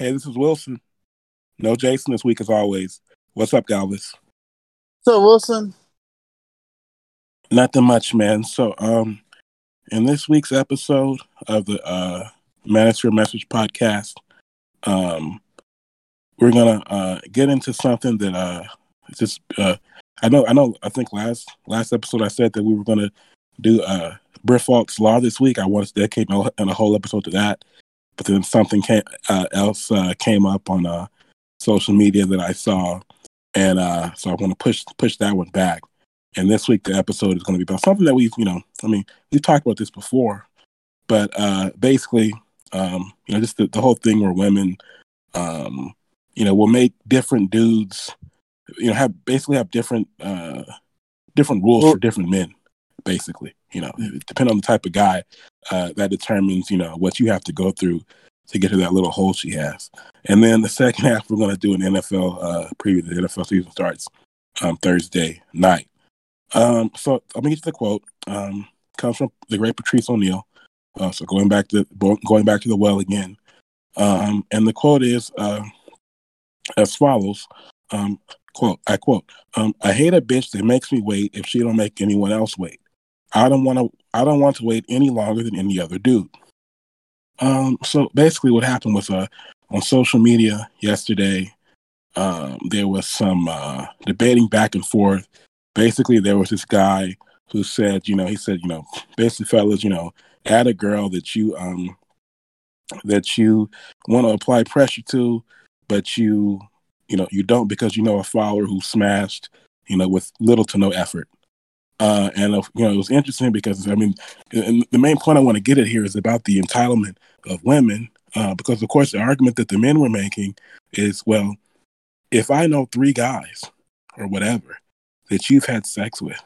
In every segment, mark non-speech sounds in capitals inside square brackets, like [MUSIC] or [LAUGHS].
Hey, this is Wilson. No Jason this week as always. What's up, Galvez? So Wilson. Nothing much, man. So um in this week's episode of the uh Manosphere Message podcast, um we're gonna uh get into something that uh just uh I know I know I think last last episode I said that we were gonna do uh Briffault's Law this week. I wanted to dedicate a, a whole episode to that, but then something came, uh, else uh, came up on uh, social media that I saw, and uh, so I want to push push that one back. And this week the episode is going to be about something that we've you know I mean we've talked about this before, but uh, basically um, you know just the, the whole thing where women um, you know will make different dudes you know have basically have different uh, different rules well, for different men basically you know, depending on the type of guy, uh, that determines, you know, what you have to go through to get to that little hole she has. And then the second [LAUGHS] half, we're going to do an NFL uh, preview. The NFL season starts um, Thursday night. Um, so let me get to the quote. Um, comes from the great Patrice O'Neal. Uh, so going back to going back to the well again. Um, and the quote is uh, as follows. Um, quote, I quote, um, I hate a bitch that makes me wait if she don't make anyone else wait. I don't want to. I don't want to wait any longer than any other dude. Um, so basically, what happened was uh, on social media yesterday, um, there was some uh, debating back and forth. Basically, there was this guy who said, you know, he said, you know, basically, fellas, you know, add a girl that you um that you want to apply pressure to, but you you know you don't because you know a follower who smashed, you know, with little to no effort. Uh, and uh, you know, it was interesting because I mean, the main point I want to get at here is about the entitlement of women, uh, because of course the argument that the men were making is, well, if I know three guys or whatever that you've had sex with,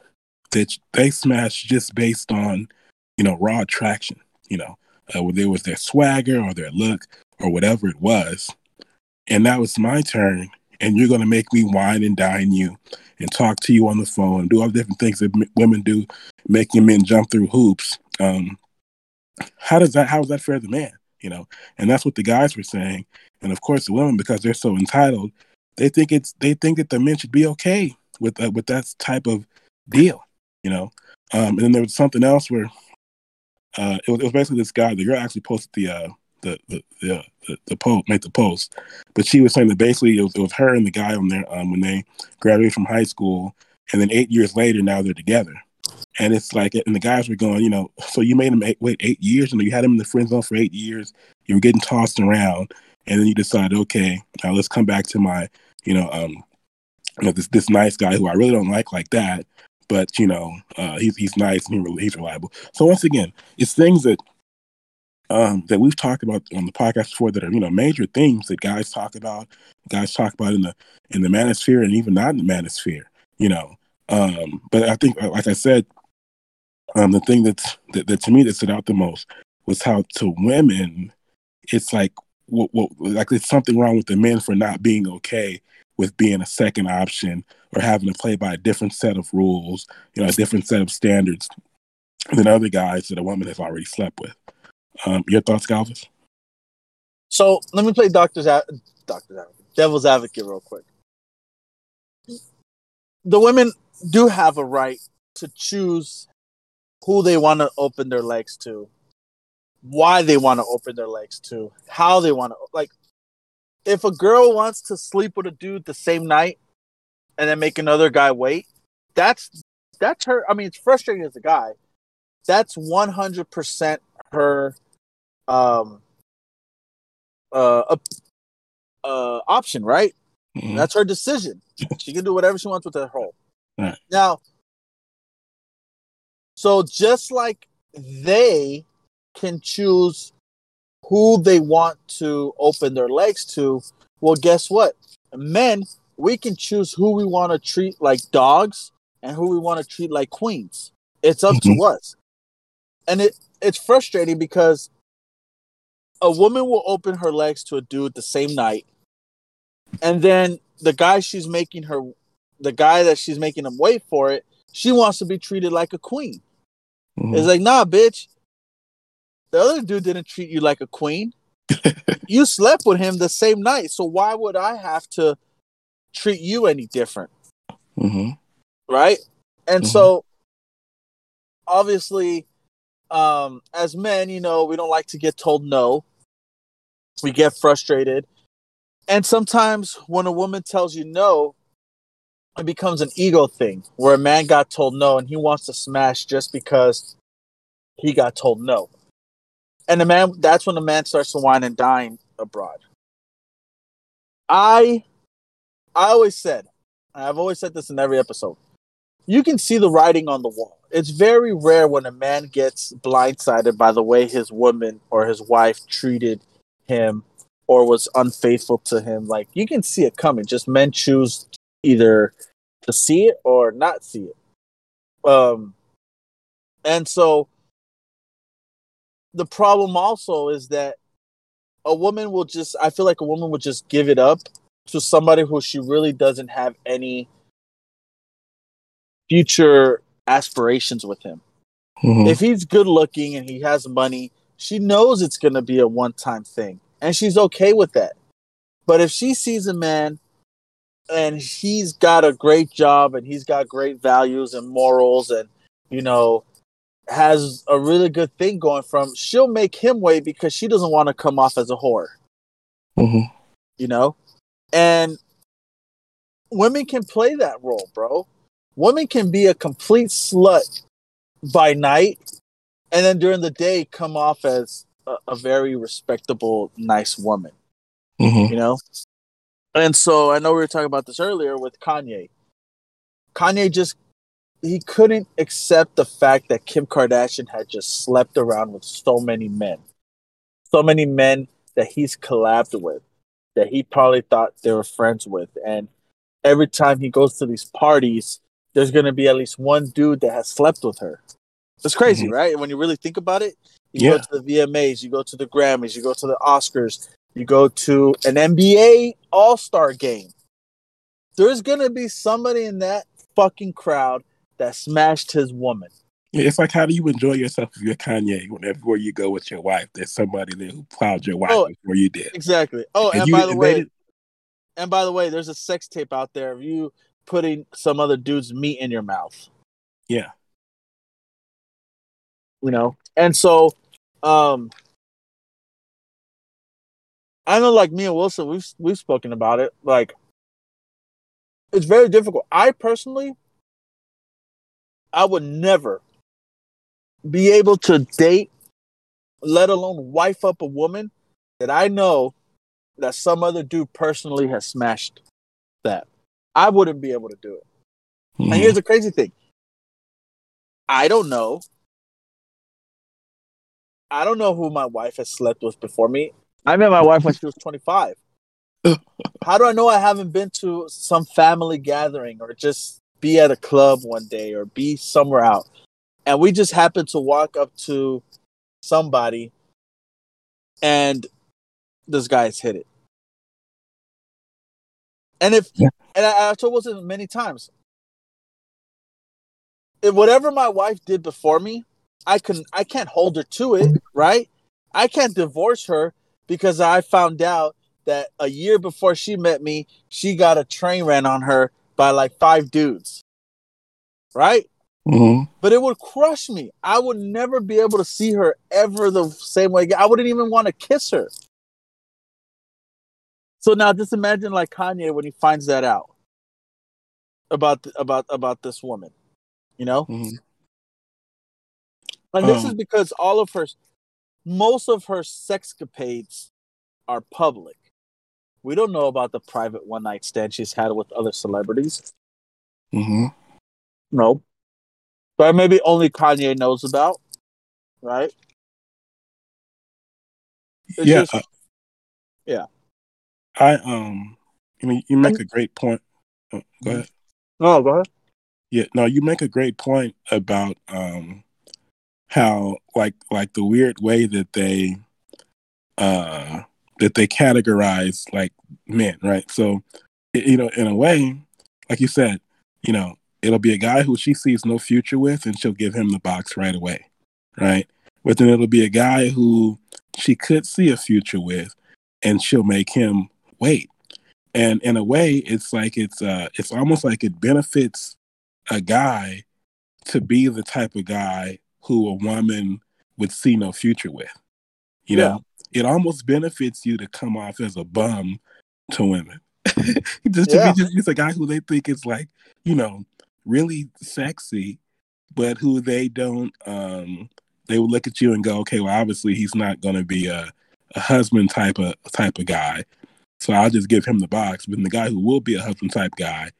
that they smashed just based on, you know, raw attraction, you know, uh, whether it was their swagger or their look or whatever it was, and now it's my turn, and you're going to make me wine and dine you and talk to you on the phone and do all the different things that m- women do, making men jump through hoops. Um, how does that? How is that fair to the man? You know, and that's what the guys were saying. And of course, the women, because they're so entitled, they think it's they think that the men should be okay with uh, with that type of deal. You know, um, and then there was something else where uh, it, was, it was basically this guy. The girl actually posted the uh, the the the, the, the post made the post, but she was saying that basically it was, it was her and the guy on there um, when they graduated from high school, and then eight years later now they're together, and it's like and the guys were going, you know, so you made him eight, wait eight years, and you had him in the friend zone for eight years, you were getting tossed around, and then you decided, okay, now let's come back to my, you know, um, you know, this this nice guy who I really don't like like that, but you know, uh, he's he's nice and he, he's reliable. So once again, it's things that um, that we've talked about on the podcast before that are you know major things that guys talk about, guys talk about in the in the manosphere and even not in the manosphere. You know, um, but I think, like I said, um, the thing that's that, that to me that stood out the most was how to women, it's like what, what like there's something wrong with the men for not being okay with being a second option or having to play by a different set of rules, you know, a different set of standards than other guys that a woman has already slept with. Um, your thoughts, Galvez? So let me play doctor's doctor's advocate, devil's advocate, real quick. The women do have a right to choose who they want to open their legs to, why they want to open their legs to, how they want to like. If a girl wants to sleep with a dude the same night and then make another guy wait, that's that's her. I mean, it's frustrating as a guy. That's one hundred percent her um uh, uh option, right? Mm-hmm. That's her decision. she can do whatever she wants with her hole. Right. Now, so just like they can choose who they want to open their legs to, well, guess what? Men, we can choose who we want to treat like dogs and who we want to treat like queens. It's up mm-hmm. to us. And it it's frustrating because a woman will open her legs to a dude the same night, and then the guy she's making her, the guy that she's making him wait for it, she wants to be treated like a queen. Mm-hmm. It's like, nah, bitch. The other dude didn't treat you like a queen. [LAUGHS] you slept with him the same night, so why would I have to treat you any different? hmm right? And Mhm. so obviously um as men, you know, we don't like to get told no. We get frustrated. And sometimes when a woman tells you no, it becomes an ego thing where a man got told no and he wants to smash just because he got told no. And the man that's when the man starts to wine and dine abroad. I I always said, I've always said this in every episode. You can see the writing on the wall. It's very rare when a man gets blindsided by the way his woman or his wife treated him or was unfaithful to him. Like you can see it coming. Just men choose either to see it or not see it. Um and so the problem also is that a woman will just I feel like a woman will just give it up to somebody who she really doesn't have any future aspirations with him. hmm If he's good looking and he has money, she knows it's going to be a one time thing and she's okay with that. But if she sees a man and he's got a great job and he's got great values and morals and, you know, has a really good thing going from, she'll make him wait because she doesn't want to come off as a whore hmm you know? And women can play that role, bro. Women can be a complete slut by night and then during the day come off as a, a very respectable, nice woman, hmm you know? And so I know we were talking about this earlier with Kanye. Kanye just he couldn't accept the fact that Kim Kardashian had just slept around with so many men. So many men that he's collabed with, that he probably thought they were friends with. And every time he goes to these parties, there's going to be at least one dude that has slept with her. It's crazy, Mhm. right? When you really think about it, you Yeah. go to the VMAs, you go to the Grammys, you go to the Oscars, you go to an NBA All Star game. There's going to be somebody in that fucking crowd that smashed his woman. Yeah, it's like how do you enjoy yourself if you're Kanye? When everywhere you go with your wife, there's somebody there who plowed your wife Oh, before you did. Exactly. Oh, and, And you- by the way, and by the way, there's a sex tape out there of you putting some other dude's meat in your mouth. Yeah. You know, and so, um, I know, like me and Wilson, we've we've spoken about it. Like, it's very difficult. I personally, I would never be able to date, let alone wife up a woman that I know that some other dude personally has smashed that. I wouldn't be able to do it. Mhm. And here's the crazy thing. I don't know. I don't know who my wife has slept with before me. I met my wife when she was 25. [LAUGHS] How do I know I haven't been to some family gathering or just be at a club one day or be somewhere out? And we just happened to walk up to somebody and this guy's hit it. And if Yeah. and I, I told Wilson many times, if whatever my wife did before me, I can I can't hold her to it, right? I can't divorce her because I found out that a year before she met me, she got a train ran on her by like five dudes. Right? Mhm. But it would crush me. I would never be able to see her ever the same way. I wouldn't even want to kiss her. So now just imagine like Kanye when he finds that out about about about this woman, you know? Mhm. And this Um, is because all of her, most of her sexcapades are public. We don't know about the private one night stand she's had with other celebrities. Mhm. No. But maybe only Kanye knows about, right? It's yeah, just- uh, yeah. I um, I mean, you make a great point. Oh, go ahead. No, go ahead. Yeah, no, you make a great point about um how like like the weird way that they uh that they categorize like men, right? So you know, in a way, like you said, you know, it'll be a guy who she sees no future with and she'll give him the box right away. Right? But then it'll be a guy who she could see a future with, and she'll make him wait. And in a way, it's like it's uh, it's almost like it benefits a guy to be the type of guy who a woman would see no future with. You know, it almost benefits you to come off as a bum to women. [LAUGHS] just to Yeah. be just, just a guy who they think is like, you know, really sexy, but who they don't um they would look at you and go, okay, well obviously he's not gonna be a, a husband type of type of guy. So I'll just give him the box. But the guy who will be a husband type guy,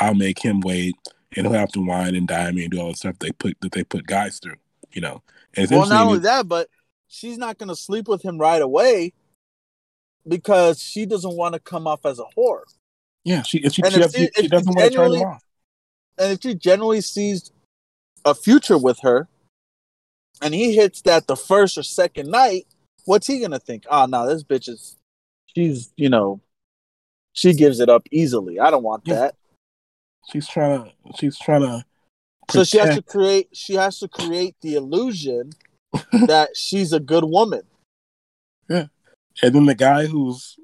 I'll make him wait and he'll have to wine and dine me and do all the stuff they put that they put guys through, you know. And Well, not only that, but she's not going to sleep with him right away because she doesn't want to come off as a whore. yeah, she if she, And she, if doesn't- she- she doesn't want to turn him off. And if she generally sees a future with her and he hits that the first or second night, what's he going to think? Ah, oh, no, this bitch is, she's, you know, she gives it up easily. I don't want that. She's trying to she's trying to So she has to create, she has to create the illusion [LAUGHS] that she's a good woman. Yeah, and then the guy who's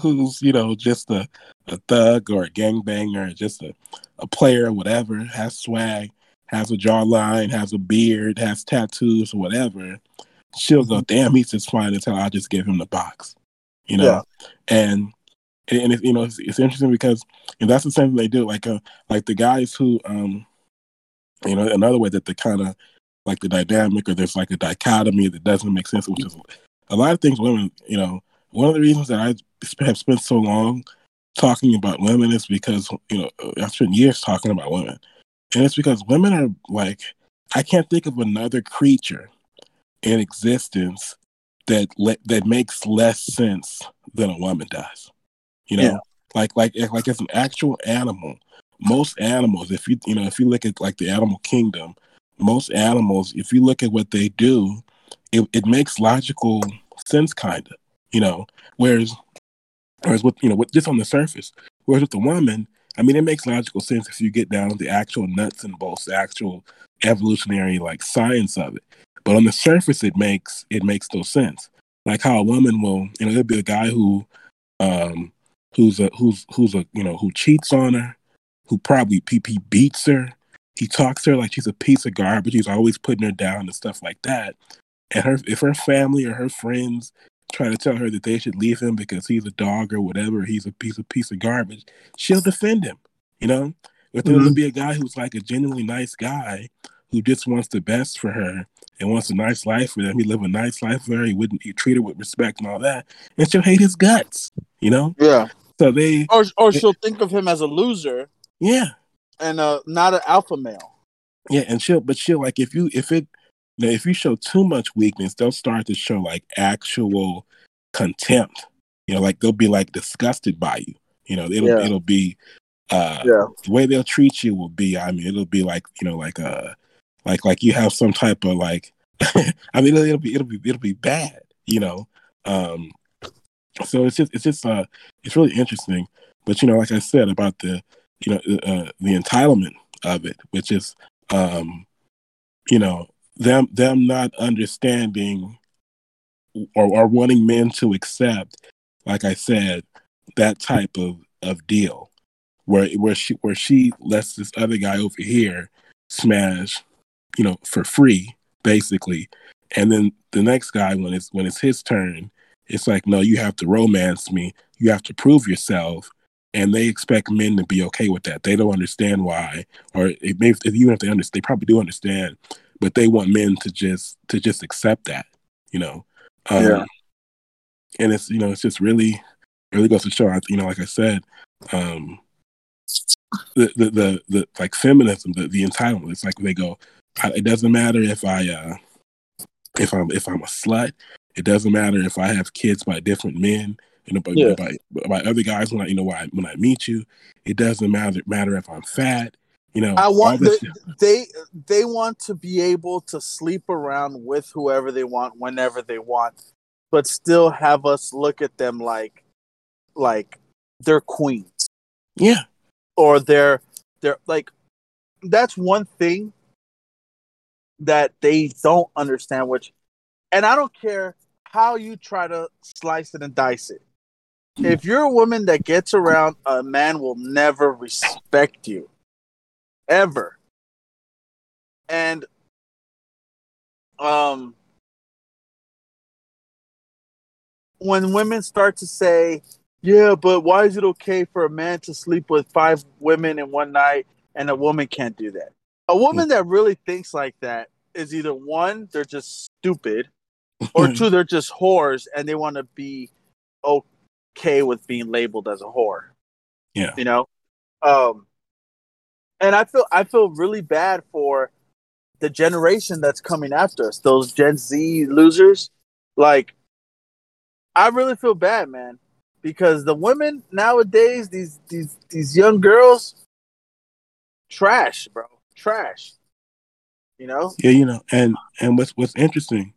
who's you know just a, a thug or a gangbanger, just a, a player, whatever, has swag, has a jawline, has a beard, has tattoos or whatever, she'll go, mm-hmm. damn, he's just fine as hell. I'll just give him the box, you know. Yeah. And and it, you know it's, it's interesting because and that's the same thing they do. Like uh, like the guys who um you know another way that they kind of like the dynamic or there's like a dichotomy that doesn't make sense, which is a lot of things women you know one of the reasons that I have spent so long talking about women is because you know I've spent years talking about women, and it's because women are like I can't think of another creature in existence that le- that makes less sense than a woman does. You know, Yeah. like like like as an actual animal, most animals, if you you know if you look at like the animal kingdom, most animals, if you look at what they do, it, it makes logical sense, kind of. You know, whereas whereas with you know with just on the surface, whereas with the woman, I mean, it makes logical sense if you get down to the actual nuts and bolts, the actual evolutionary like science of it. But on the surface, it makes it makes no sense. Like how a woman will, you know, there'll be a guy who, um, who's a who's who's a you know who cheats on her, who probably he beats her, he talks to her like she's a piece of garbage. He's always putting her down and stuff like that. And her if her family or her friends try to tell her that they should leave him because he's a dog or whatever, he's a piece of piece of garbage, she'll defend him. You know, but then Mhm. there'll be a guy who's like a genuinely nice guy who just wants the best for her and wants a nice life for them. He live a nice life for her. He wouldn't he treat her with respect and all that, and she'll hate his guts. You know, Yeah. so they Or, or she'll think of him as a loser yeah and uh, not an alpha male. yeah, and she'll but she'll like if you if it you know, if you show too much weakness, they'll start to show like actual contempt. You know, like they'll be like disgusted by you. You know, it'll Yeah. it'll be uh Yeah. the way they'll treat you will be i mean it'll be like you know like uh like like you have some type of like [LAUGHS] i mean it'll, it'll be it'll be it'll be bad you know? Um so it's just it's just uh it's really interesting. But you know like i said about the you know uh, the entitlement of it which is um you know them them not understanding or, or wanting men to accept like i said that type of of deal where where she where she lets this other guy over here smash, you know, for free, basically. And then the next guy, when it's when it's his turn, it's like, no, you have to romance me. You have to prove yourself. And they expect men to be okay with that. They don't understand why, or it may, even if they understand, they probably do understand, but they want men to just to just accept that, you know. Um, Yeah. And it's you know it's just really really goes to show. I- You know, like I said, um, the, the the the like feminism, the, the entitlement. It's like they go, I- it doesn't matter if I uh if I'm if I'm a slut. It doesn't matter if I have kids by different men, you know, by, Yeah. by, by other guys when I you know when I, when I meet you. It doesn't matter matter if I'm fat. You know, I want the, they they want to be able to sleep around with whoever they want whenever they want, but still have us look at them like like they're queens yeah, or they're they're like that's one thing that they don't understand which and I don't care how you try to slice it and dice it. If you're a woman that gets around, a man will never respect you. Ever. And um when women start to say, "Yeah, but why is it okay for a man to sleep with five women in one night and a woman can't do that?" A woman that really thinks like that is either one, they're just stupid, or two, [LAUGHS] they're just whores and they want to be okay with being labeled as a whore. Yeah. You know? Um and I feel I feel really bad for the generation that's coming after us, those Gen Z losers. Like I really feel bad, man, because the women nowadays, these these these young girls, trash, bro, trash. You know? Yeah, you know, and and what's what's interesting,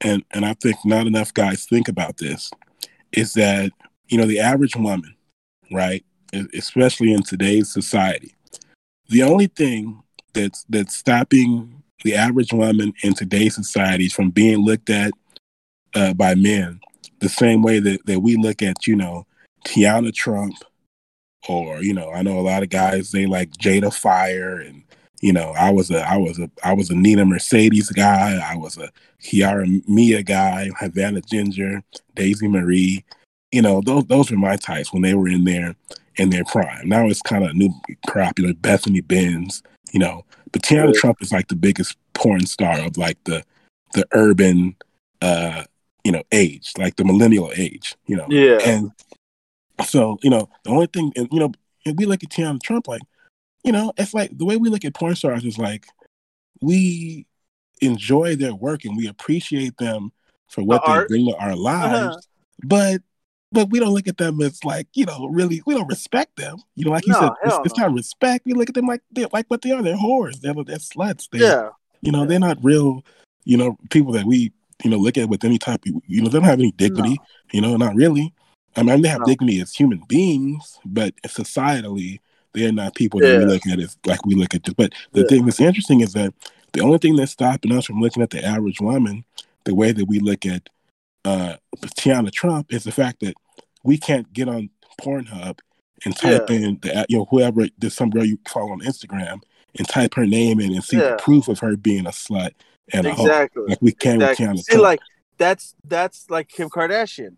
and and I think not enough guys think about this, is that you know the average woman, right, especially in today's society, the only thing that's that's stopping the average woman in today's society from being looked at uh, by men the same way that, that we look at, you know, Teanna Trump, or you know, I know a lot of guys they like Jada Fire, and you know, I was a I was a I was a Nina Mercedes guy, I was a Kiara Mia guy, Havana Ginger, Daisy Marie, you know, those those were my types when they were in their in their prime. Now it's kind of new popular Bethany Benz, you know, but Teanna Trump is like the biggest porn star of like the the urban uh you know, age, like the millennial age, you know. Yeah. And so, you know, the only thing, and, you know, if we look at Teanna Trump, like, you know, it's like the way we look at porn stars is like we enjoy their work and we appreciate them for what The they art. bring to our lives, Uh-huh. but but we don't look at them as like you know really we don't respect them. You know, like you No, said, it's, it's not respect. We look at them like they're like what they are. They're whores. They're they're sluts. They're, Yeah. you know, they're not real, you know, people that we, you know, look at with any type of, you know, they don't have any dignity, you know, not really. I mean, they have No. dignity as human beings, but societally, they're not people that we Yeah. look at as like we look at this. But the Yeah. thing that's interesting is that the only thing that's stopping us from looking at the average woman the way that we look at uh, Teanna Trump is the fact that we can't get on Pornhub and type in the you know whoever there's some girl you follow on Instagram and type her name in and see Yeah. proof of her being a slut and Exactly. like we can exactly. with Tiana See, Trump. like that's that's like Kim Kardashian.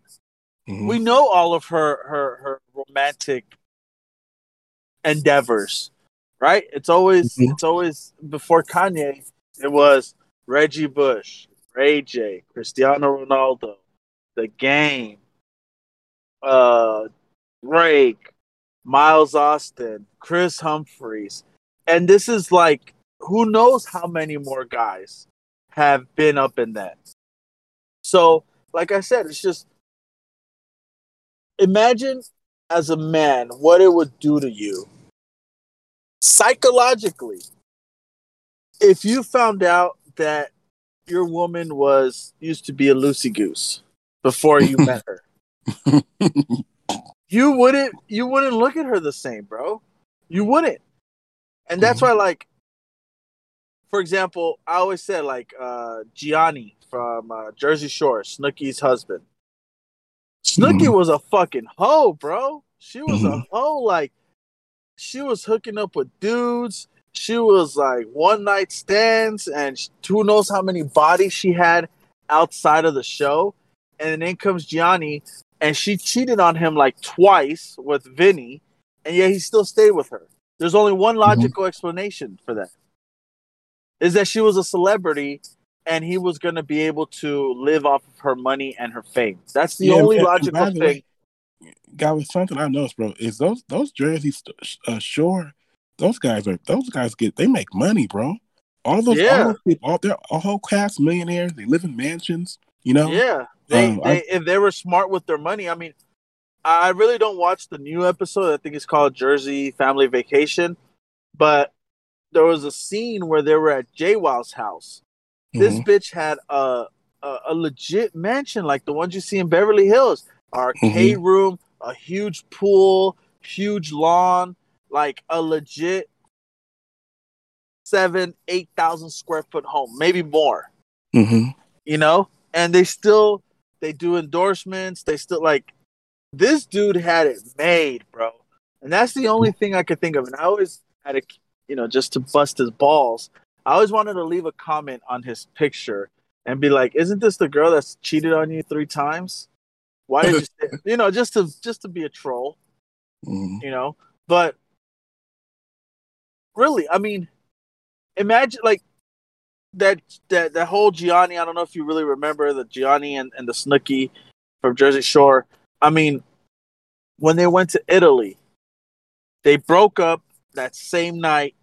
Mhm. We know all of her her her romantic endeavors, right? It's always Mhm. it's always before Kanye. It was Reggie Bush, Ray J, Cristiano Ronaldo, The Game, uh, Drake, Miles Austin, Kris Humphries, and this is like who knows how many more guys have been up in that. So, like I said, it's just imagine as a man what it would do to you psychologically if you found out that your woman was used to be a loosey goose before you met her. [LAUGHS] You wouldn't you wouldn't look at her the same, bro. You wouldn't. And that's why like for example, I always said like uh Jionni from uh, Jersey Shore, Snooki's husband. Snooki Mhm. was a fucking hoe, bro. She was a Mhm. hoe like she was hooking up with dudes. She was like one night stands, and who knows how many bodies she had outside of the show. And then in comes Jionni, and she cheated on him like twice with Vinny, and yet he still stayed with her. There's only one logical explanation for that: is that she was a celebrity, and he was going to be able to live off of her money and her fame. That's the Yeah, only and- and logical the thing. way, guy with something I noticed, bro, is those those Jersey st- uh, Shore, those guys are those guys get they make money, bro. All those, Yeah. all those people, all their a whole cast millionaires. They live in mansions, you know. Yeah, they, Um, they I- if they were smart with their money. I mean, I really don't watch the new episode. I think it's called Jersey Family Vacation, but there was a scene where they were at JWoww's house. This Mhm. bitch had a, a a legit mansion like the ones you see in Beverly Hills, arcade room, a huge pool, huge lawn, like a legit seven eight thousand square foot home, maybe more Mhm. you know and they still They do endorsements. They still like this dude had it made, bro. And that's the only thing I could think of. And I always had a, you know, just to bust his balls. I always wanted to leave a comment on his picture and be like, "Isn't this the girl that's cheated on you three times? Why did you, say, you know, just to just to be a troll, Mhm. you know?" But really, I mean, imagine like that that that whole Jionni. I don't know if you really remember the Jionni and, and the Snooki from Jersey Shore. I mean, when they went to Italy, they broke up that same night.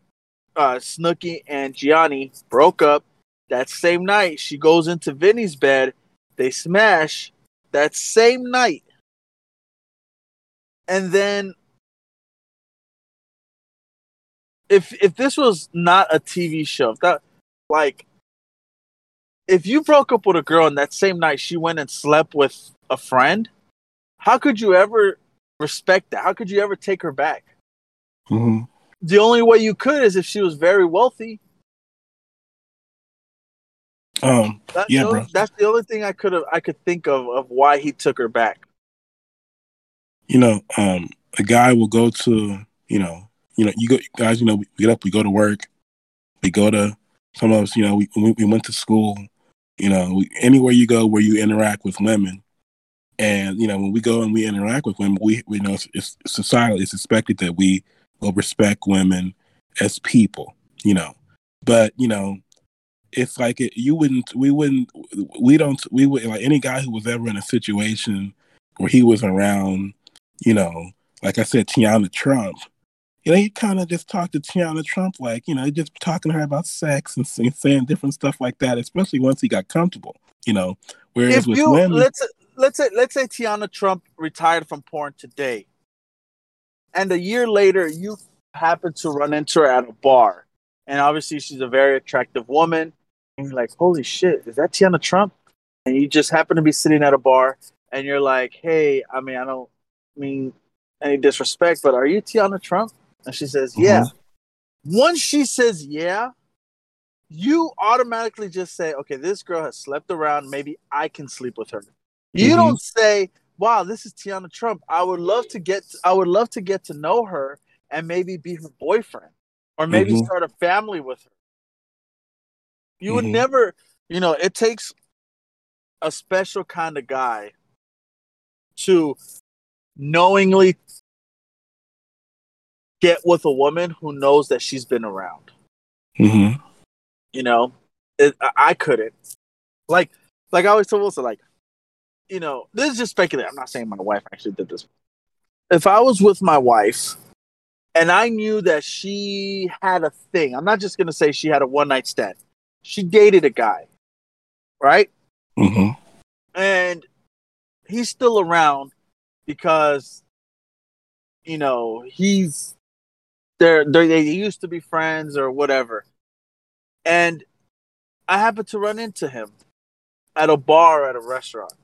Uh, Snooki and Jionni broke up that same night. She goes into Vinny's bed. They smash that same night. And then if if this was not a TV show, that like if you broke up with a girl and that same night she went and slept with a friend, how could you ever respect that? How could you ever take her back? Mhm. The only way you could is if she was very wealthy. Um, That's, Yeah, the, only, bro. that's the only thing I could have I could think of of why he took her back. you know, um, a guy will go to, you know, you know, you go, guys, you know, we get up, we go to work, we go to, some of us, you know, we we, we went to school, you know, we, anywhere you go where you interact with women, and you know, when we go and we interact with women, we, we know it's, it's societal, it's expected that we will respect women as people, you know, but you know. It's like it, you wouldn't, we wouldn't, we don't, we would like any guy who was ever in a situation where he was around you know, like I said, Teanna Trump, you know, he kind of just talked to Teanna Trump like, you know, just talking to her about sex and say- saying different stuff like that, especially once he got comfortable, you know. Whereas If with you women, let's let's say let's say Teanna Trump retired from porn today, and a year later you happen to run into her at a bar, and obviously she's a very attractive woman, and you're like, holy shit, is that Teanna Trump? And you just happen to be sitting at a bar, and you're like, hey, I mean, I don't mean any disrespect, but are you Teanna Trump? And she says, yeah. Once she says yeah, you automatically just say, okay, this girl has slept around. Maybe I can sleep with her. You Mhm. don't say, wow, this is Teanna Trump. I would love to get, I would love to get to know her and maybe be her boyfriend or maybe Mhm. start a family with her. You would Mhm. never, you know, it takes a special kind of guy to knowingly get with a woman who knows that she's been around. Mhm. You know, it, I- I couldn't. Like, like I always told Wilson, like, you know, this is just speculating. I'm not saying my wife actually did this. If I was with my wife and I knew that she had a thing, I'm not just gonna say she had a one night stand. She dated a guy, right? Mhm. and he's still around because you know he's they're, they're they used to be friends or whatever and i happened to run into him at a bar at a restaurant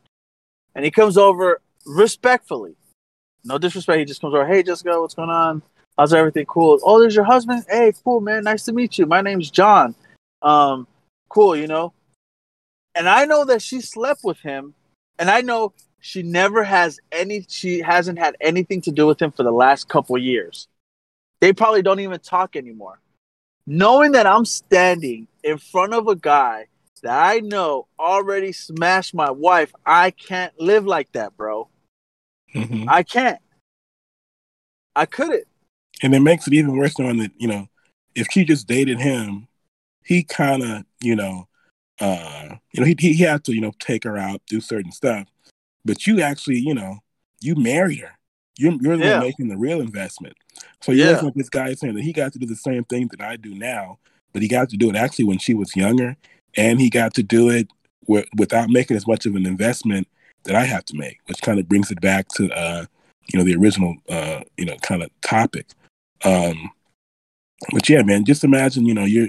and he comes over respectfully. No disrespect he just comes over hey jessica what's going on? How's everything? Cool. Oh there's your husband? Hey cool man nice to meet you. My name's john. Um cool you know? And I know that she slept with him, and I know she never has any. She hasn't had anything to do with him for the last couple years. They probably don't even talk anymore. Knowing that I'm standing in front of a guy that I know already smashed my wife, I can't live like that, bro. Mhm. I can't. I couldn't. And it makes it even worse knowing that, you know, if she just dated him, he kind of, you know, uh, you know, he, he had to, you know, take her out, do certain stuff. But you actually, you know, you married her. You're, you're the Yeah. one making the real investment. So you Yeah. to this guy saying that he got to do the same thing that I do now, but he got to do it actually when she was younger, and he got to do it wi- without making as much of an investment that I have to make, which kind of brings it back to, uh, you know, the original, uh, you know, kind of topic. Um, but yeah, man, just imagine, you know, you're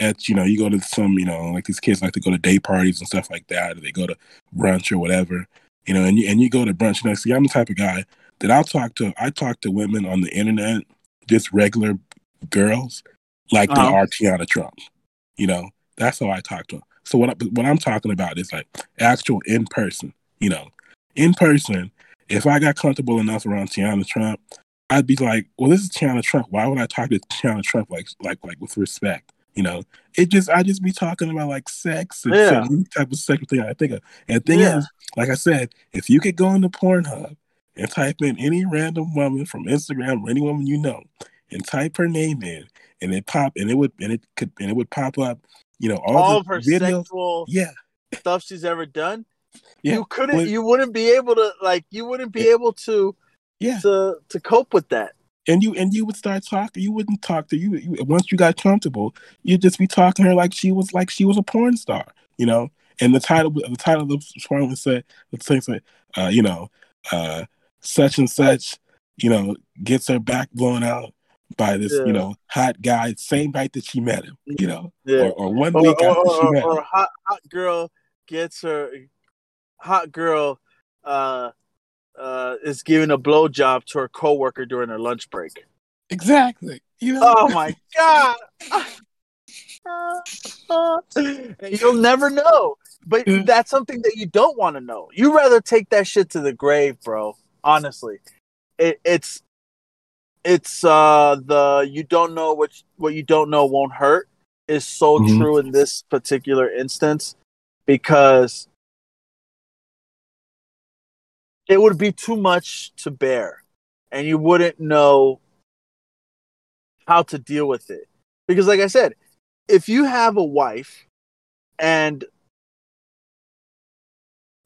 at, you know, you go to some, you know, like these kids like to go to day parties and stuff like that, or they go to brunch or whatever, you know, and you and you go to brunch. You know, see, I'm the type of guy that I'll talk to. I talk to women on the internet, just regular girls, like Uh-huh. they are Teanna Trump. You know, that's how I talk to them. So what I, what I'm talking about is like actual in person, You know, in person, if I got comfortable enough around Teanna Trump, I'd be like, well, this is Teanna Trump. Why would I talk to Teanna Trump like like like with respect? You know, it just I just be talking about like sex and Yeah. any type of sexual thing I think of. And the thing Yeah. is, like I said, if you could go into Pornhub and type in any random woman from Instagram or any woman you know, and type her name in, and it pop and it would and it could and it would pop up, you know, all, All of her videos. sexual Yeah, stuff she's ever done. Yeah. You couldn't. When- you wouldn't be able to like. You wouldn't be able to yeah. to to cope with that. and you and you would start talking. You wouldn't talk to you, you once you got comfortable. You'd just be talking to her like she was like she was a porn star, you know. And the title, the title of the porn would say, the thing say, uh, you know, uh, such and such, you know, gets her back blown out by this, Yeah. you know, hot guy, same night that she met him, you know, Yeah. or, or one Or, week or, after she met or him. hot hot girl gets her hot girl uh uh is giving a blowjob to her coworker during her lunch break. Exactly, you know. Oh my god. [LAUGHS] You'll never know. But [LAUGHS] that's something that you don't want to know. You rather take that shit to the grave, bro. Honestly. It, it's it's uh the you don't know what what you don't know won't hurt is so Mhm. true in this particular instance because it would be too much to bear and you wouldn't know how to deal with it because like i said if you have a wife and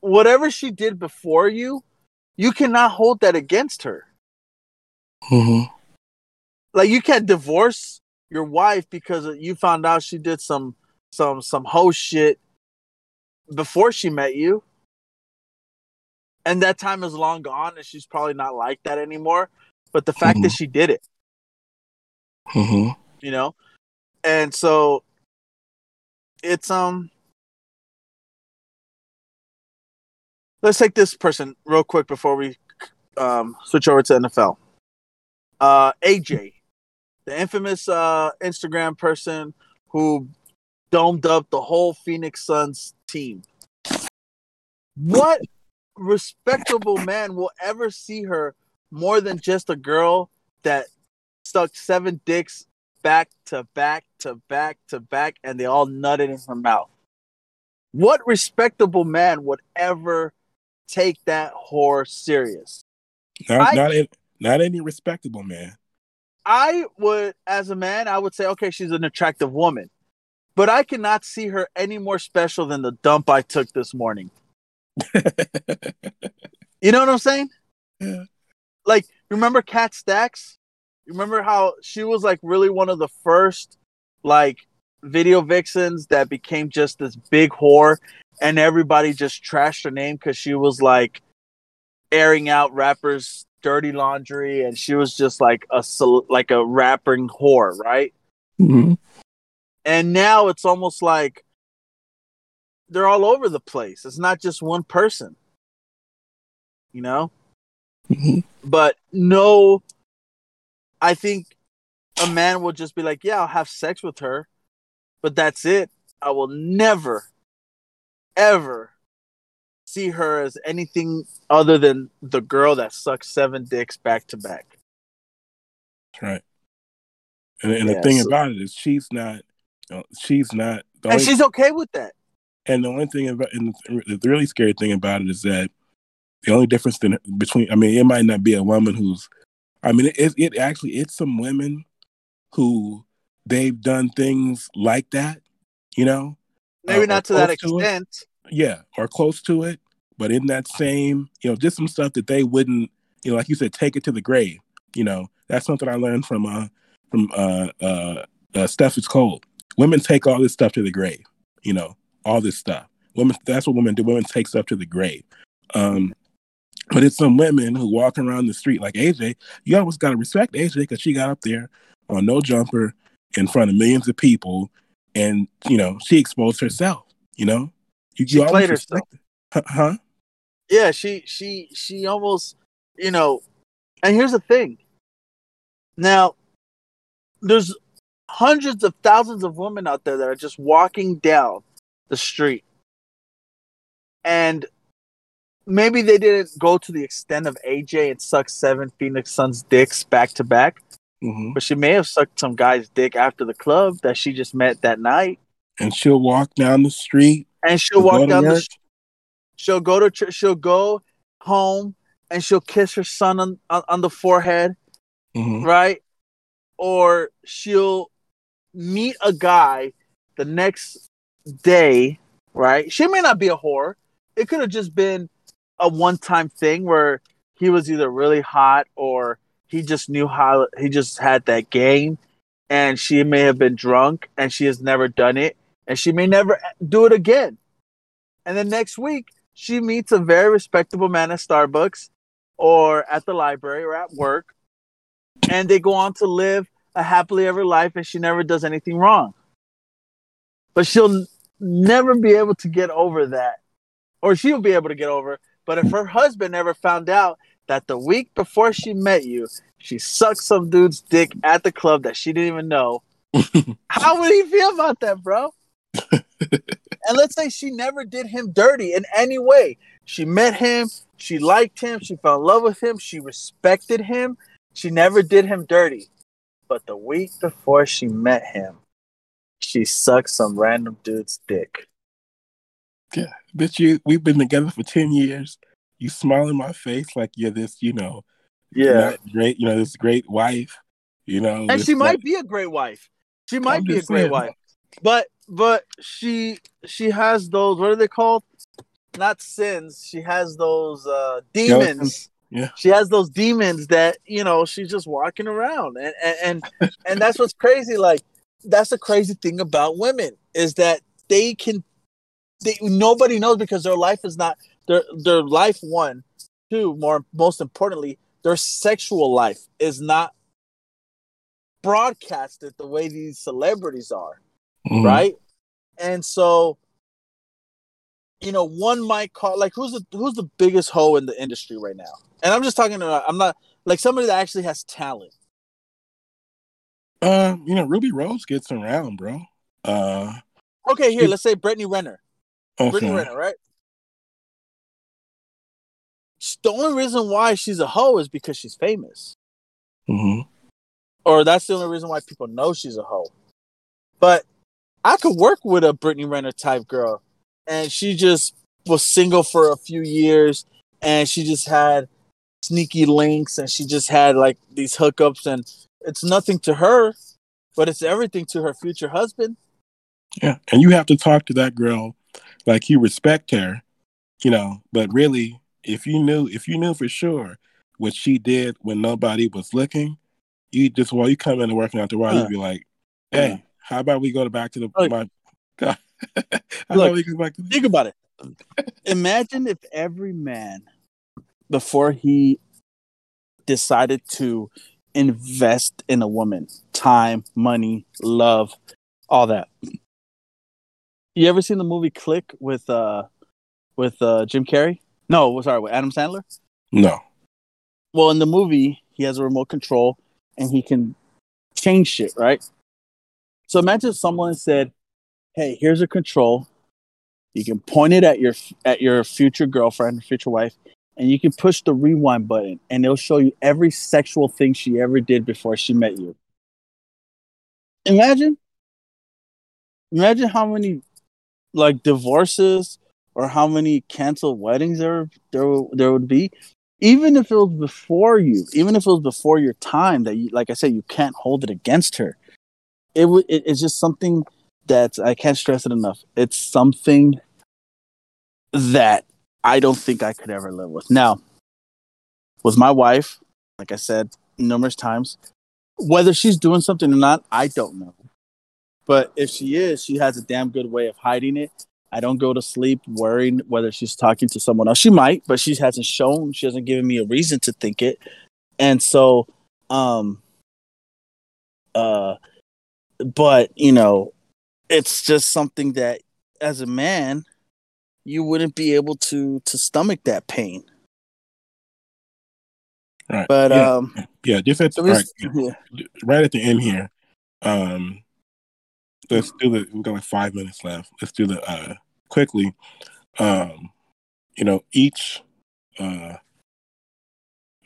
whatever she did before you you cannot hold that against her Mhm. like you can't divorce your wife because you found out she did some some some hoe shit before she met you and that time is long gone and she's probably not like that anymore but the fact that Mhm. she did it Mhm. you know and so it's um let's take this person real quick before we um switch over to nfl uh aj the infamous uh instagram person who domed up the whole phoenix suns team what respectable man will ever see her more than just a girl that stuck seven dicks back to back to back to back and they all nutted in her mouth. What respectable man would ever take that whore serious? Not I- not not any respectable man. I would, as a man, I would say, okay, she's an attractive woman, but I cannot see her any more special than the dump I took this morning. [LAUGHS] You know what I'm saying? Yeah. Like, remember Kat Stacks? Remember how she was like really one of the first like video vixens that became just this big whore, and everybody just trashed her name because she was like airing out rappers' dirty laundry, and she was just like a like a rapping whore, right? Mhm. And now it's almost like they're all over the place. It's not just one person, you know. Mhm. but no i think a man will just be like yeah i'll have sex with her but that's it i will never ever see her as anything other than the girl that sucks seven dicks back to back right. And, and Yeah, the thing so- about it is, she's not. uh, She's not. And only, she's okay with that and the only thing about, and the the really scary thing about it is that the only difference in, between, I mean, it might not be a woman who's, I mean, it, it actually, it's some women who they've done things like that, you know, maybe or not to that close to extent yeah, or close to it, but in that same, you know, just some stuff that they wouldn't, you know, like you said, take it to the grave. You know, that's something I learned from uh from uh uh, uh Steph is cold. Women take all this stuff to the grave. You know, all this stuff. Women, that's what women do. Women take stuff to the grave. Um, but it's some women who walk around the street like AJ. You always got to respect AJ because she got up there on no jumper in front of millions of people, and you know she exposed herself. You know, you, She you played herself. respect. Huh? yeah she she she almost you know and here's the thing now there's hundreds of thousands of women out there that are just walking down the street and maybe they didn't go to the extent of AJ and suck seven Phoenix Suns dicks back to back, hmm but she may have sucked some guy's dick after the club that she just met that night. And she'll walk down the street. And she'll walk down the sh- she'll go to ch- she'll go home and she'll kiss her son on, on, on the forehead, Mhm. right? Or she'll meet a guy the next day, right? She may not be a whore. It could have just been a one time thing where he was either really hot or he just knew how he just had that game and she may have been drunk and she has never done it and she may never do it again. And then next week she meets a very respectable man at Starbucks or at the library or at work and they go on to live a happily ever life and she never does anything wrong. But she'll never be able to get over that. Or she'll be able to get over. But if her husband never found out that the week before she met you, she sucked some dude's dick at the club that she didn't even know, [LAUGHS] how would he feel about that, bro? [LAUGHS] and let's say she never did him dirty in any way. She met him, she liked him, she fell in love with him, she respected him. She never did him dirty. But the week before she met him, she sucked some random dude's dick. Yeah, bitch, you we've been together for ten years. You smile in my face like you're this, you know, Yeah. great, you know, this great wife. You know, And she might like- be a great wife. She might be a great saying. wife. But but she she has those what are they called? Not sins. She has those uh demons. Yeah. She has those demons that, you know, she's just walking around. And and and, [LAUGHS] and that's what's crazy. Like that's the crazy thing about women is that they can they nobody knows because their life is not their their life one, two, more most importantly, their sexual life is not broadcasted the way these celebrities are Mhm. right? And so, you know, one might call like who's the who's the biggest hoe in the industry right now? And I'm just talking about I'm not like somebody that actually has talent. Uh, you know, Ruby Rose gets around, bro. Uh, Okay, here let's say Brittany Renner. Brittany. Renner, right? The only reason why she's a hoe is because she's famous, Mm-hmm. or that's the only reason why people know she's a hoe. But I could work with a Brittany Renner type girl, and she just was single for a few years, and she just had sneaky links, and she just had like these hookups, and it's nothing to her, but it's everything to her future husband. Yeah, and you have to talk to that girl like you respect her, you know. But really, if you knew, if you knew for sure what she did when nobody was looking, you just while you come in and working out the while, you'd be like, "Hey, how about we go to back to the Look. my?" [LAUGHS] how Look. about we go back to the, Think about it. Imagine if every man, before he decided to invest in a woman, time, money, love, all that. You ever seen the movie Click with uh with uh Jim Carrey? No, sorry, with Adam Sandler. no? Well, in the movie, he has a remote control and he can change shit, right? So imagine someone said, "Hey, here's a control. You can point it at your at your future girlfriend, future wife, and you can push the rewind button, and it'll show you every sexual thing she ever did before she met you." Imagine, imagine how many like divorces or how many canceled weddings there there there would be even if it was before you, even if it was before your time, that you, like I said, you can't hold it against her. It. It, it's just something that I can't stress it enough. It's something that I don't think I could ever live with. Now, with my wife, like I said numerous times, whether she's doing something or not, I don't know. But if she is, she has a damn good way of hiding it I don't go to sleep worrying whether she's talking to someone else. She might, but she hasn't shown, she hasn't given me a reason to think it. And so, um, uh, but you know, it's just something that as a man, you wouldn't be able to to stomach that pain. Right. But yeah, um, yeah, just at so the, we right, [LAUGHS] yeah. right at the end here. Um, let's do the. we've got like five minutes left. Let's do the uh quickly. Um, you know, each Uh,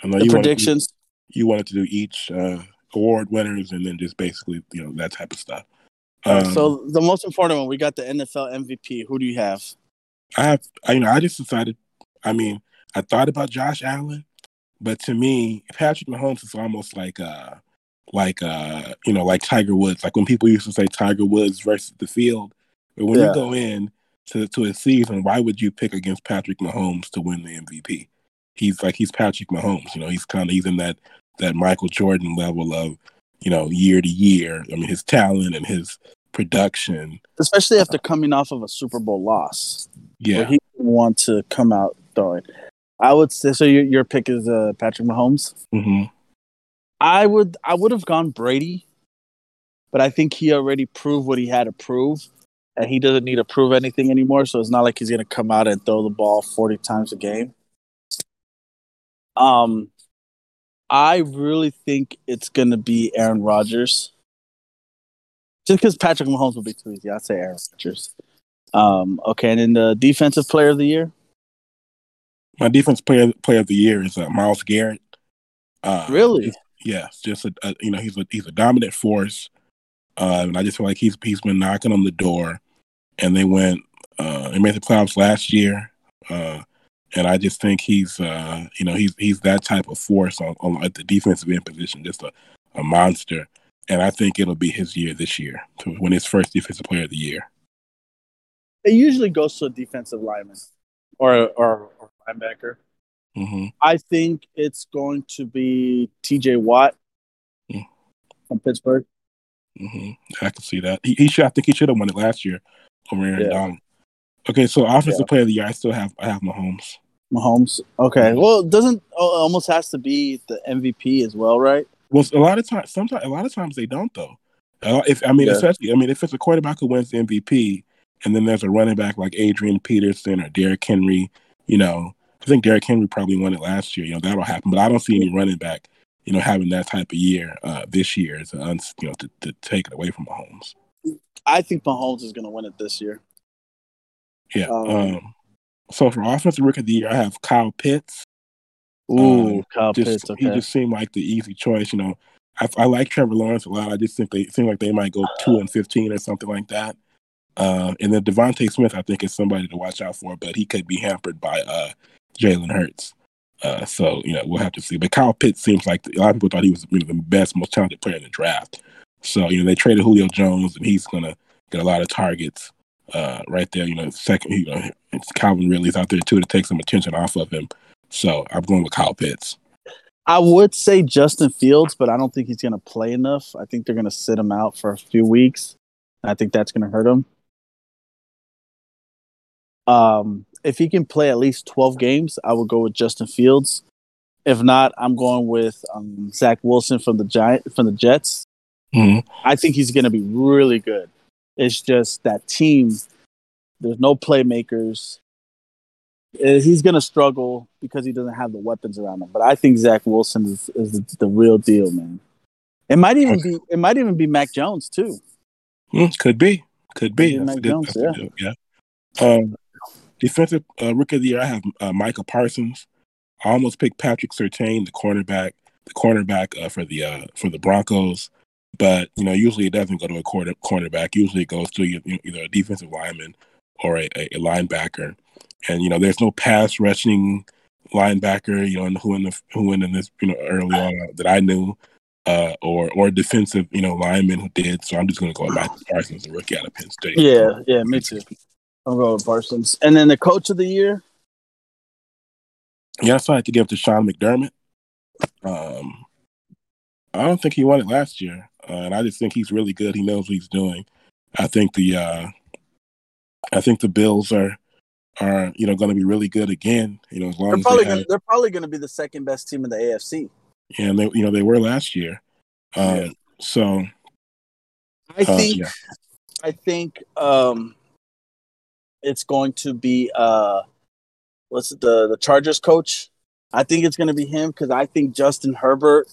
I know The you wanted, predictions. you wanted to do each uh, award winners and then just basically you know that type of stuff. Um, so the most important one, we got the NFL MVP. Who do you have? I have, I, you know, I just decided. I mean, I thought about Josh Allen, but to me, Patrick Mahomes is almost like, uh, like, uh, you know, like Tiger Woods. Like when people used to say Tiger Woods versus the field, but when Yeah. you go in to to a season, why would you pick against Patrick Mahomes to win the MVP? He's like he's Patrick Mahomes. You know, he's kind of he's in that that Michael Jordan level of, you know, year to year. I mean, his talent and his production. Especially after coming off of a Super Bowl loss, where Yeah, he didn't want to come out throwing. I would say so. Your, your pick is uh, Patrick Mahomes. hmm I would I would have gone Brady, but I think he already proved what he had to prove, and he doesn't need to prove anything anymore. So it's not like he's gonna come out and throw the ball forty times a game. Um, I really think it's gonna be Aaron Rodgers. Just because Patrick Mahomes would be too easy, I'd say Aaron Rodgers. Um, okay, and then the defensive player of the year, my defense player player of the year is uh, Myles Garrett. Uh, really? Yes, just a, a you know he's a he's a dominant force, uh, and I just feel like he's he's been knocking on the door, and they went uh, they made the playoffs last year, uh, and I just think he's uh, you know he's he's that type of force on, on at the defensive end position, just a, a monster, and I think it'll be his year this year to win his first defensive player of the year. It usually goes to a defensive lineman or or, or linebacker. hmm I think it's going to be T.J. Watt Mm. from Pittsburgh. hmm I can see that. He, he should. I think he should have won it last year over Aaron Yeah. Donald. Okay, so offensive Yeah. player of the year, I still have I have Mahomes. Mahomes. Okay. Mhm. Well, it doesn't it almost has to be the MVP as well, right? Well, a lot of times, sometimes a lot of times they don't though. Uh, if I mean, Yeah. especially I mean, if it's a quarterback who wins the MVP, and then there's a running back like Adrian Peterson or Derrick Henry, you know, I think Derrick Henry probably won it last year. You know, that'll happen, but I don't see any running back, you know, having that type of year uh, this year, un, you know, to, to take it away from Mahomes. I think Mahomes is going to win it this year. Yeah. Um, Um, so for offensive rookie of the year, I have Kyle Pitts. Ooh, Um, Kyle just Pitts. he just seemed like the easy choice. You know, I, I like Trevor Lawrence a lot. I just think they seem like they might go two and fifteen or something like that. Uh, and then DeVonta Smith, I think, is somebody to watch out for, but he could be hampered by uh, Jalen Hurts. Uh, so you know we'll have to see. But Kyle Pitts seems like a lot of people thought he was you know, the best, most talented player in the draft. So you know they traded Julio Jones, and he's gonna get a lot of targets uh, right there. You know, second, you know, it's Calvin Ridley's out there too to take some attention off of him. So I'm going with Kyle Pitts. I would say Justin Fields, but I don't think he's going to play enough. I think they're going to sit him out for a few weeks. I think that's going to hurt him. Um, if he can play at least 12 games, I would go with Justin Fields. If not, I'm going with um, Zach Wilson from the Giant from the Jets. Mhm. I think he's going to be really good. It's just that team. There's no playmakers. Uh, He's going to struggle because he doesn't have the weapons around him. But I think Zach Wilson is, is the, the real deal, man. It might even be it might even be Mac Jones too. Mm, could be, could be. Could be That's Mac a good- Jones, a good- yeah. Um, defensive uh, rookie of the year, I have uh, Micah Parsons. I almost picked Patrick Surtain, the cornerback, the cornerback uh, for the uh, for the Broncos, but you know usually it doesn't go to a corner, cornerback. Usually it goes to you know, either a defensive lineman or a, a, linebacker. And you know there's no pass rushing linebacker, you know, and who in the who went in this you know early on that I knew. Uh, or or defensive, you know, lineman who did. So I'm just going to go with Micah Parsons, the rookie out of Penn State. Yeah, yeah, me too. I'm going with Parsons. And then the coach of the year, Yeah, so I had to give it to Sean McDermott. Um, I don't think he won it last year, uh, and I just think he's really good. He knows what he's doing. I think the uh, I think the Bills are are you know going to be really good again. You know, as long they're as probably they gonna, have, they're probably going to be the second best team in the AFC. Yeah, and they you know they were last year. Um, Yeah. So I uh, think yeah. I think um, it's going to be uh, what's it, the the Chargers coach. I think it's going to be him because I think Justin Herbert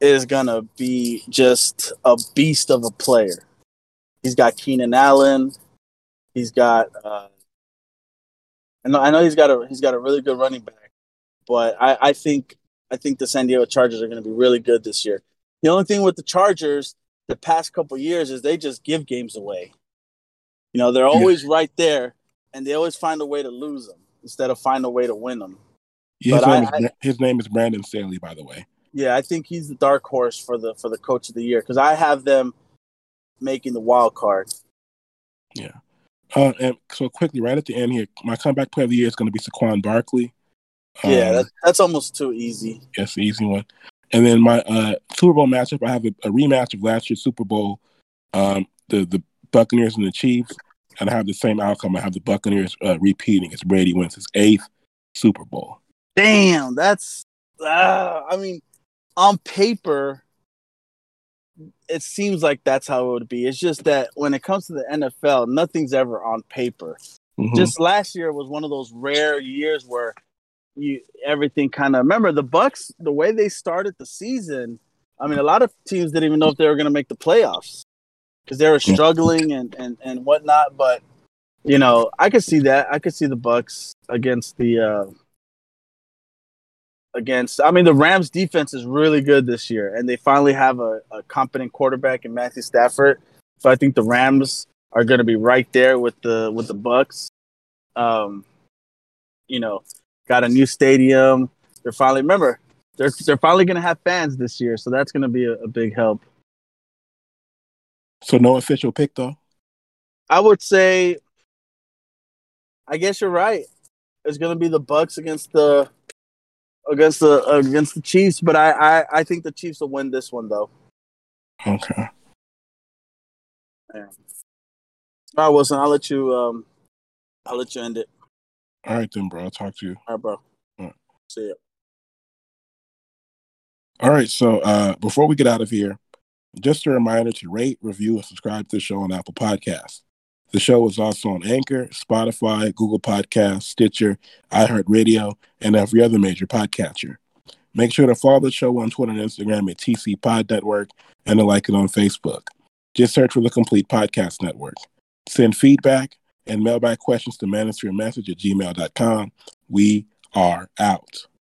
is going to be just a beast of a player. He's got Keenan Allen. He's got. Uh, I know. I know he's got a he's got a really good running back. but I, I think I think the San Diego Chargers are going to be really good this year. The only thing with the Chargers the past couple years is they just give games away. You know, they're always yeah. right there, and they always find a way to lose them instead of find a way to win them. Yeah, his, name I, is, his name is Brandon Staley, by the way. Yeah, I think he's the dark horse for the for the coach of the year because I have them making the wild card. Yeah. Uh, and so quickly, right at the end here, my comeback player of the year is going to be Saquon Barkley. Yeah, um, that, that's almost too easy. That's the easy one. And then my uh, Super Bowl matchup, I have a, a, rematch of last year's Super Bowl, um, the the Buccaneers and the Chiefs, and I have the same outcome. I have the Buccaneers uh, repeating as Brady wins his eighth Super Bowl. Damn, that's uh, I mean, on paper, it seems like that's how it would be. It's just that when it comes to the NFL, nothing's ever on paper. Mm-hmm. Just last year was one of those rare years where you everything kind of remember the Bucs the way they started the season. I mean, a lot of teams didn't even know if they were going to make the playoffs because they were struggling and and and whatnot. But you know, I could see that. I could see the Bucs against the uh, against. I mean, the Rams defense is really good this year, and they finally have a, a competent quarterback in Matthew Stafford. So I think the Rams are going to be right there with the with the Bucs. Um, you know, got a new stadium. They're finally remember they're they're finally going to have fans this year, so that's going to be a, a big help. So no official pick though. I would say. I guess you're right. It's going to be the Bucs against the against the against the Chiefs, but I, I I think the Chiefs will win this one though. Okay. Yeah. All right, Wilson. I'll let you. Um, I'll let you end it. All right, then, bro. I'll talk to you. All right, bro. All right. See ya. All right. So, uh, before we get out of here, just a reminder to rate, review, and subscribe to the show on Apple Podcasts. The show is also on Anchor, Spotify, Google Podcasts, Stitcher, iHeartRadio, and every other major podcatcher. Make sure to follow the show on Twitter and Instagram at TC Pod Network and to like it on Facebook. Just search for the Complete Podcast Network. Send feedback and mailbag questions to manosphere message at gmail.com. We are out.